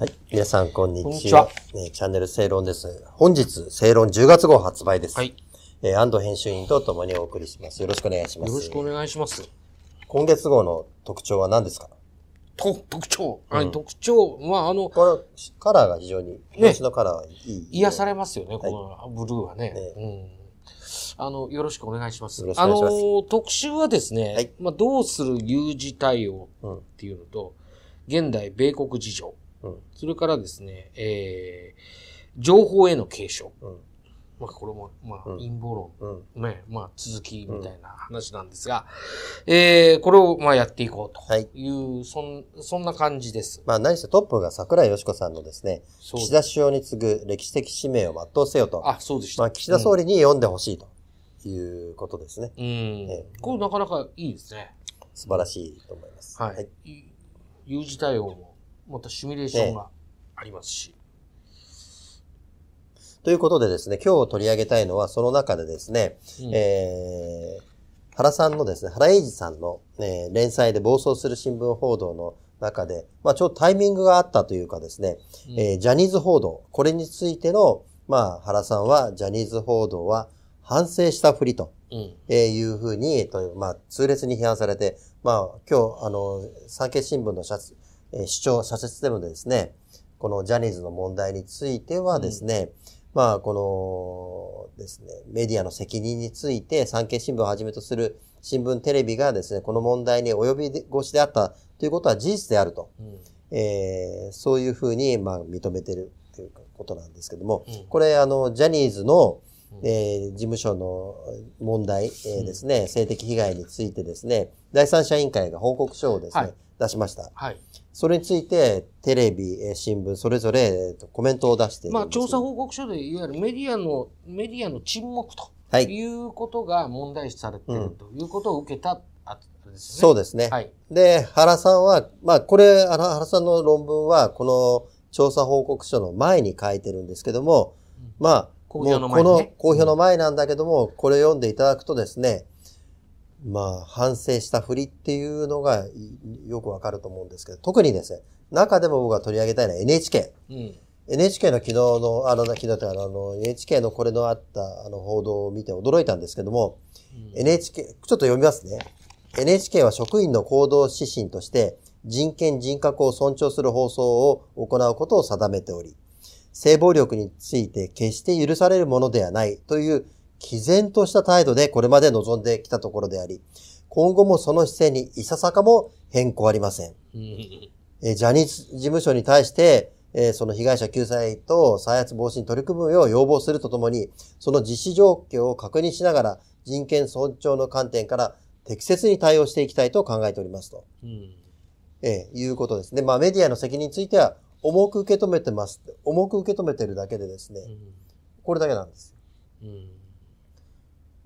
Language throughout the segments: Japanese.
はい。皆さん、こんにちは。こんにちはねチャンネル正論です。本日、正論10月号発売です。はい。えー安藤編集員と共にお送りします。よろしくお願いします。よろしくお願いします。今月号の特徴は何ですか？と、特徴。はい、特徴。まあ、あの、これ、カラーが非常に、表紙のカラーはいい。癒されれますよね、このブルーはね。ねうん。あの、よろしくお願いします。よろしくお願いしますあの、特集はですね、はいまあ、どうする有事対応うん。っていうのと、現代米国事情。うん。それからですね、えー、情報への継承。うん。まあ、これも、まあ、うん陰謀論。うん。ね、まあ、続きみたいな話なんですが、えー、これを、まあ、やっていこうとはい。いう、そん、そんな感じです。まあ、何せトップが桜井よし子さんのですね、そう岸田首相に次ぐ歴史的使命を全うせよと、あ、そうでした。まあ、岸田総理に読んでほしいということですね。うん。えこれなかなかいいですね。素晴らしいと思います。はい。い有事対応も、またシミュレーションがありますし。ということでですね、今日取り上げたいのは、その中でですね、うんえー原さんのですね、原英二さんの、えー連載で暴走する新聞報道の中で、まあちょっとタイミングがあったというかですね、うんえージャニーズ報道、これについての、まあ原さんはジャニーズ報道は反省したふりと、うん。えーいうふうに、というまあ痛烈に批判されて、まあ今日、あの、産経新聞の社,、えー主張、社説でもですね、このジャニーズの問題についてはですね、まあ、このですね、メディアの責任について、産経新聞をはじめとする新聞、テレビがですね、この問題に及び腰であったということは事実であると、うん。えーそういうふうに、まあ、認めてるということなんですけども、うん。これ、あの、ジャニーズの、うんえー事務所の問題、えーですね、性的被害についてですね、第三者委員会が報告書をですね、はい出しました。はい。それについて、テレビ、えー新聞、それぞれ、えーとコメントを出してまあ、調査報告書で、いわゆるメディアの、メディアの沈黙とはい。いうことが問題視されているということを受けた、あですよね。そうですね。はい。で、原さんは、まあ、これ、原さんの論文は、この調査報告書の前に書いてるんですけども、まあ、公表の前にねの公表の前なんだけども、これ読んでいただくとですね、まあ、反省したふりっていうのがいよくわかると思うんですけど、特にですね、中でも僕が取り上げたいのは NHK。うん。NHK の昨日の、あの、昨日というかあの、NHK のこれのあった、あの、報道を見て驚いたんですけども、うん NHK、ちょっと読みますね。NHK は職員の行動指針として、人権人格を尊重する放送を行うことを定めており、性暴力について決して許されるものではないという、毅然とした態度でこれまで臨んできたところであり、今後もその姿勢にいささかも変更ありません。うんえージャニーズ事務所に対して、えーその被害者救済と再発防止に取り組むよう要望するとともに、その実施状況を確認しながら、人権尊重の観点から適切に対応していきたいと考えておりますと、うんえーいうことですね。まあメディアの責任については、重く受け止めてます。重く受け止めてるだけでですね、これだけなんです。うん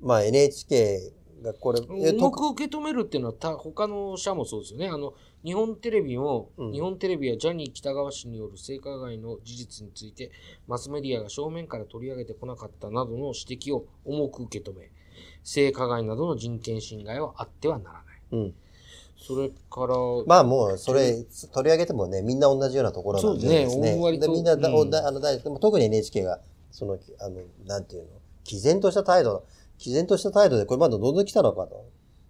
まあ NHK がこれ、えー重く受け止めるっていうのはた他の社もそうですよね。あの日本テレビも、うん日本テレビやジャニー喜多川氏による性加害の事実についてマスメディアが正面から取り上げてこなかったなどの指摘を重く受け止め性加害などの人権侵害はあってはならない。うん。それから、まあもう、それ、取り上げてもね、みんな同じようなところなんでですそうですね。みんなだ、うん。だあの大でも特に NHK が、その、あの、なんていうの、毅然とした態度、毅然とした態度でこれまで望んできたのかと。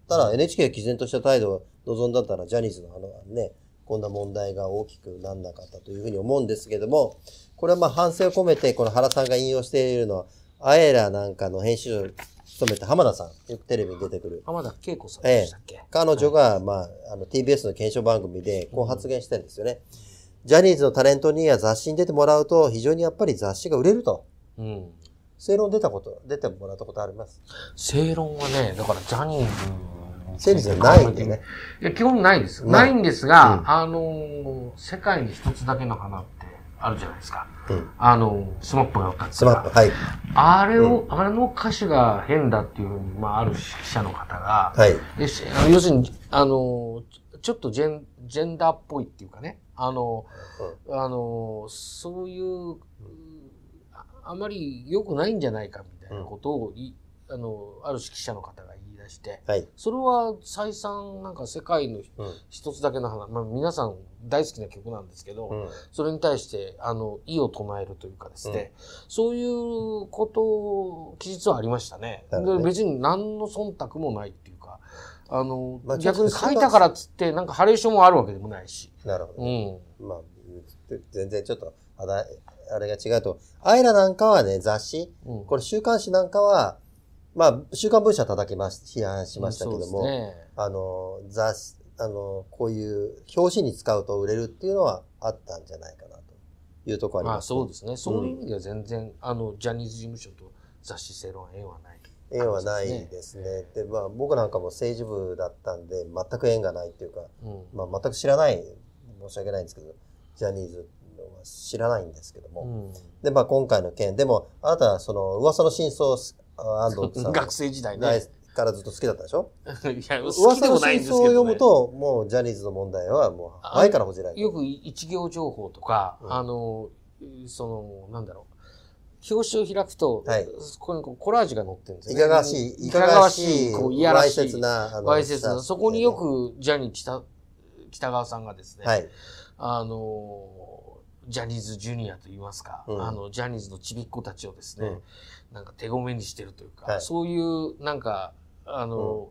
ただ NHK が毅然とした態度を望んだったら、ジャニーズのあのね、こんな問題が大きくなんなかったというふうに思うんですけども、これはまあ反省を込めて、この原さんが引用しているのは、アエラなんかの編集長を務めた浜田さん、よくテレビに出てくる。浜田敬子さんでしたっけ、彼女が、まあ、あの、TBS の検証番組で、こう発言してるんですよね。ジャニーズのタレントには雑誌に出てもらうと、非常にやっぱり雑誌が売れると。うん。正論出たこと、出てもらったことあります？正論はね、だからジャニーズについて正論ないんでね。いや、基本ないです。ないんですが、うんあのー世界に一つだけの花ってあるじゃないですか。うん。あのースマップが歌ってたスマップ、はい。あれを、あの歌詞が変だっていうふうに、まあ、ある記者の方が、はい。要するに、あのーちょっとジェン、ジェンダーっぽいっていうかね、あのーあのーそういう、あまり良くないんじゃないかみたいなことをい、あの、ある指揮者の方が言い出して、はい。それは再三なんか世界のうん。一つだけの話、まあ皆さん大好きな曲なんですけど、うん。それに対して、あの、意を唱えるというかですね、そういうこと、記述はありましたね。ねで別に何の忖度もないっていうか、あの、まあ逆に書いたからっつって、なんかハレーションもあるわけでもないし。なるほどうね。ん。まあ、全然ちょっと、あれが違うと。アイラなんかはね、雑誌、うん、これ週刊誌なんかは、まあ、週刊文春は叩きまし、批判しましたけども、ね。あの、雑誌、あの、こういう表紙に使うと売れるっていうのはあったんじゃないかなというところありまあます、そうですね。そういう意味では全然、あの、ジャニーズ事務所と雑誌正論は縁はない。縁はないですね。で、まあ僕なんかも政治部だったんで、全く縁がないっていうか、うん。まあ全く知らない、申し訳ないんですけど、ジャニーズ知らないんですけども。うんで、まあ今回の件、でも、あなたはその噂の真相をあ安藤さん学生時代大ね。からずっと好きだったでしょ？いや、好き噂のでもないん真相を読ですけど、ね。むと、もうジャニーズの問題はもう前から報じられてる。よく一行情報とか、うんあの、その、なんだろう。表紙を開くと、はいそこにこうコラージュが載ってるんですよいね。かがわしい、いかがわしい、こう、いやらわいしい。せつな、あわいせつな。そこによねく、ジャニー北、北川さんがですね、はい。あの、ジャニーズジュニアと言いますか、うんあの、ジャニーズのちびっ子たちをですね、うんなんか手ごめにしてるというか、はいそういう、なんか、あの、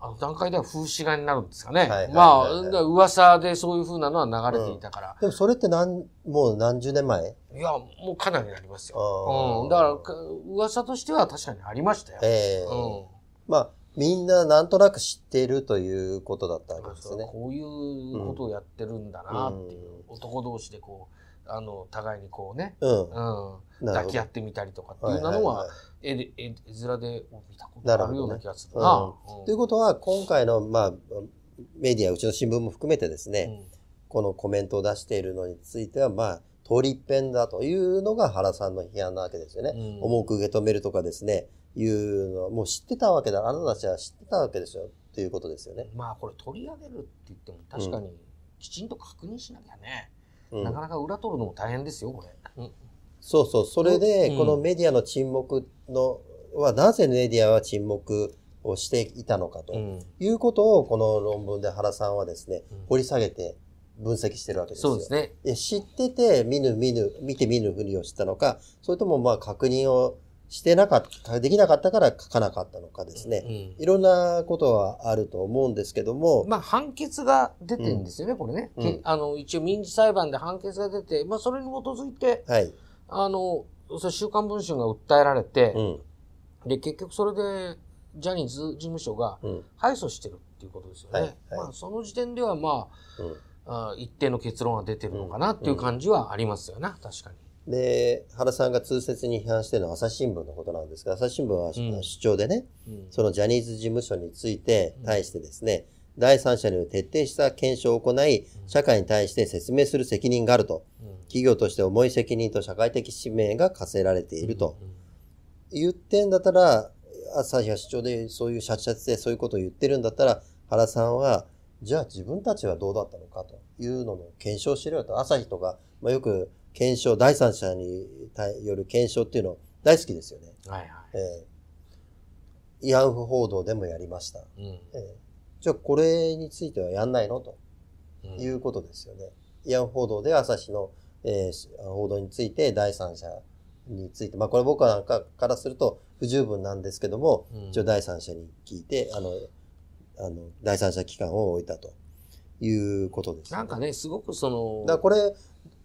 あの段階では風刺画になるんですかね。はいはいまあ、はいはい噂でそういう風なのは流れていたから、でもそれって何、もう何十年前？いや、もうかなりありますよ。うん。だからか、噂としては確かにありましたよ。ええうん。まあ、みんななんとなく知っているということだったわけですよね。こういうことをやってるんだなっていう、男同士でこう、あの、互いにこうね、うん。うん、抱ど。き合ってみたりとかっていうのは、はい絵で、絵絵面で見たことあるような気がするな。うん。ということは、今回の、まあ、メディア、うちの新聞も含めてですね、うん。このコメントを出しているのについては、まあ、通り一遍だというのが原さんの批判なわけですよね。うん。重く受け止めるとかですね、いうのは、もう知ってたわけだ。あなたたちは知ってたわけですよ。っていうことですよね。まあこれ取り上げるって言っても確かにきちんと確認しなきゃね、うんなかなか裏取るのも大変ですよ、これ。うんそうそう。それで、うんこのメディアの沈黙の、は、なぜメディアは沈黙をしていたのかとうんいうことを、この論文で原さんはですねうん、掘り下げて分析してるわけですよ。そうですね。知ってて、見ぬ見ぬ、見て見ぬふりをしたのか、それともまあ確認をしてなかった、できなかったから書かなかったのかですね。うんいろんなことはあると思うんですけども、まあ判決が出てるんですよね、これね、うんけあの。一応民事裁判で判決が出て、まあそれに基づいて、はい。あの、それ週刊文春が訴えられて、うん。で、結局それで、ジャニーズ事務所がうん。敗訴してるっていうことですよね。はいはいまあその時点ではまうん。あ、あ一定の結論が出てるのかなっていう感じはありますよな、確かに。で、原さんが痛切に批判しているのは朝日新聞のことなんですが、朝日新聞はうん主張でね、うんそのジャニーズ事務所について、対してですね、第三者による徹底した検証を行い、社会に対して説明する責任があると。うん企業として重い責任と社会的使命が課せられていると。言ってんだったら、朝日が主張でそういうシャチシャチでそういうことを言ってるんだったら、原さんは、じゃあ自分たちはどうだったのかというのの検証しろよと。朝日とか、まあ、よく検証、第三者による検証っていうの大好きですよね。はいはい。えー慰安婦報道でもやりました。うんえーじゃあこれについてはやんないの？とうんいうことですよね。慰安婦報道で朝日の、えー報道について第三者について、まあこれ僕なんかからすると不十分なんですけども、うん一応第三者に聞いて、あの、あの、第三者機関を置いたということです、なんかね、すごくその、だこれ、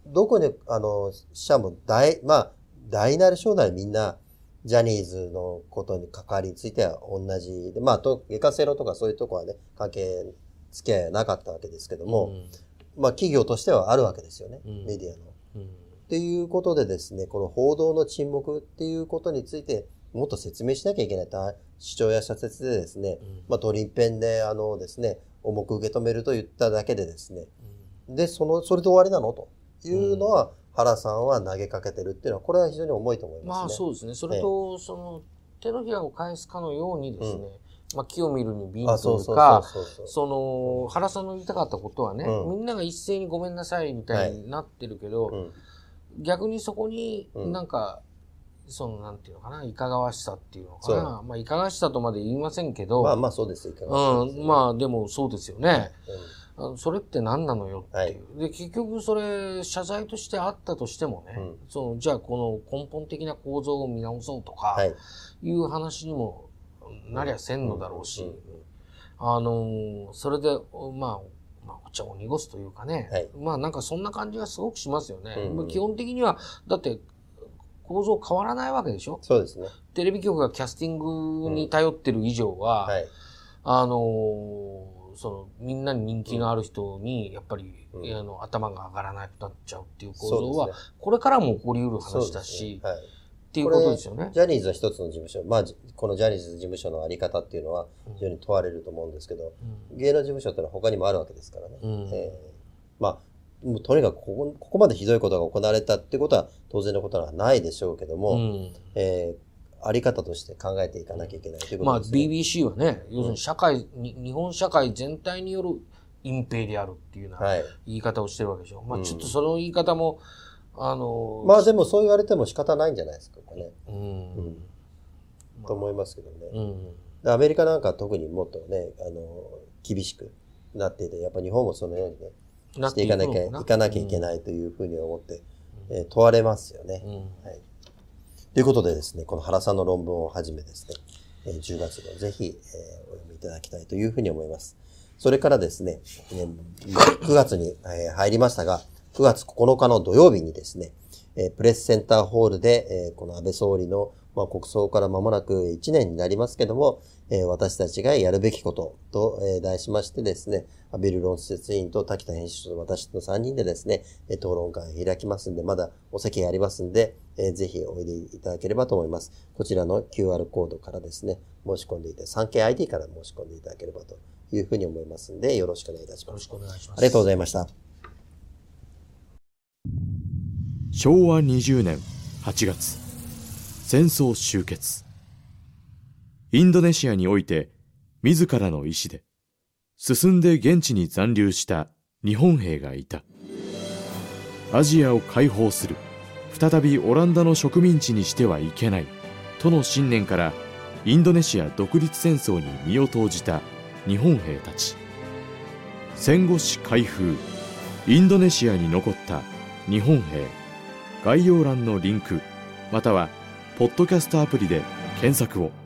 どこに、あの、社も大、まあ、大なり小なりみんな、ジャニーズのことに関わりについては同じで、まあ、と、外科セロとかそういうとこはね、関係、付き合いはなかったわけですけども、まあ、企業としてはあるわけですよね、うん。メディアの。うん、うんっていうことでですね、この報道の沈黙っていうことについて、もっと説明しなきゃいけないと、主張や社説でですね、うん。まあ、取り一遍で、あのですね、重く受け止めると言っただけでですね、で、その、それで終わりなのというのは、原さんは投げかけてるっていうのは、これは非常に重いと思いますね。まあそうですね。それと、その、手のひらを返すかのようにですね、まあ木を見るに瓶あ、というか、その、原さんの言いたかったことはね、うん。みんなが一斉にごめんなさいみたいになってるけど、うん。逆にそこにうん。なんか、その、なんていうのかな、いかがわしさっていうのかな。まあ、いかがわしさとまで言いませんけど、まあまあそうですよ。うん、まあでもそうですよね。それって何なのよっていう。はいで、結局それ、謝罪としてあったとしてもね、うんその、じゃあこの根本的な構造を見直そうとか、はい。いう話にもなりゃせんのだろうし、うんうんあのーそれで、おまあ、まあ、お茶を濁すというかね、はいまあなんかそんな感じがすごくしますよね。うんうんまあ基本的には、だって、構造変わらないわけでしょ？そうですね。テレビ局がキャスティングに頼ってる以上は、はい。あのーその、みんなに人気のある人に、やっぱり、うんあの、頭が上がらなくなっちゃうっていう構造は、ね。これからも起こり得る話だし、ねはい。っていうことですよね。ジャニーズは一つの事務所。まあ、じこのジャニーズ事務所のあり方っていうのは非常に問われると思うんですけど、うん芸能事務所ってのは他にもあるわけですからね。うんえーまあ、もうとにかくここここまでひどいことが行われたってことは当然のことはないでしょうけども、うんえーあり方として考えていかなきゃいけないというこまあ、とですね。BBC はね、要するに社会、に日本社会全体による隠蔽であるっていうようなはい。言い方をしてるわけでしょ。まあ、うんちょっとその言い方も、あの、まあでもそう言われても仕方ないんじゃないですか、これね。うん、うんまあと思いますけどね。うん。でアメリカなんかは特にもっとね、あの、厳しくなっていて、やっぱ日本もそのようにね、なしていかなきゃ、いかなきゃいけい。ないというふうに思って、えー問われますよね。うんはい。ということでですね、この原さんの論文をはじめですね、えー10月号ぜひ、えーお読みいただきたいというふうに思います。それからですね、えー9月に、えー入りましたが、9月9日の土曜日にですね、えープレスセンターホールで、えーこの安倍総理の、まあ、国葬から間もなく1年になりますけども、えー私たちがやるべきことと、えー題しましてですね、アビル論説委員と滝田編集長と私の3人でですね、えー討論会を開きますんで、まだお席がありますんで、えーぜひおいでいただければと思います。こちらの QR コードからですね、申し込んでいて、3KID から申し込んでいただければというふうに思いますんで、よろしくお願いいたします。よろしくお願いします。ありがとうございました。昭和20年8月戦争終結。インドネシアにおいて自らの意志で進んで現地に残留した日本兵がいた。アジアを解放する再びオランダの植民地にしてはいけないとの信念からインドネシア独立戦争に身を投じた日本兵たち。戦後史開封インドネシアに残った日本兵。概要欄のリンクまたはポッドキャストアプリで検索を。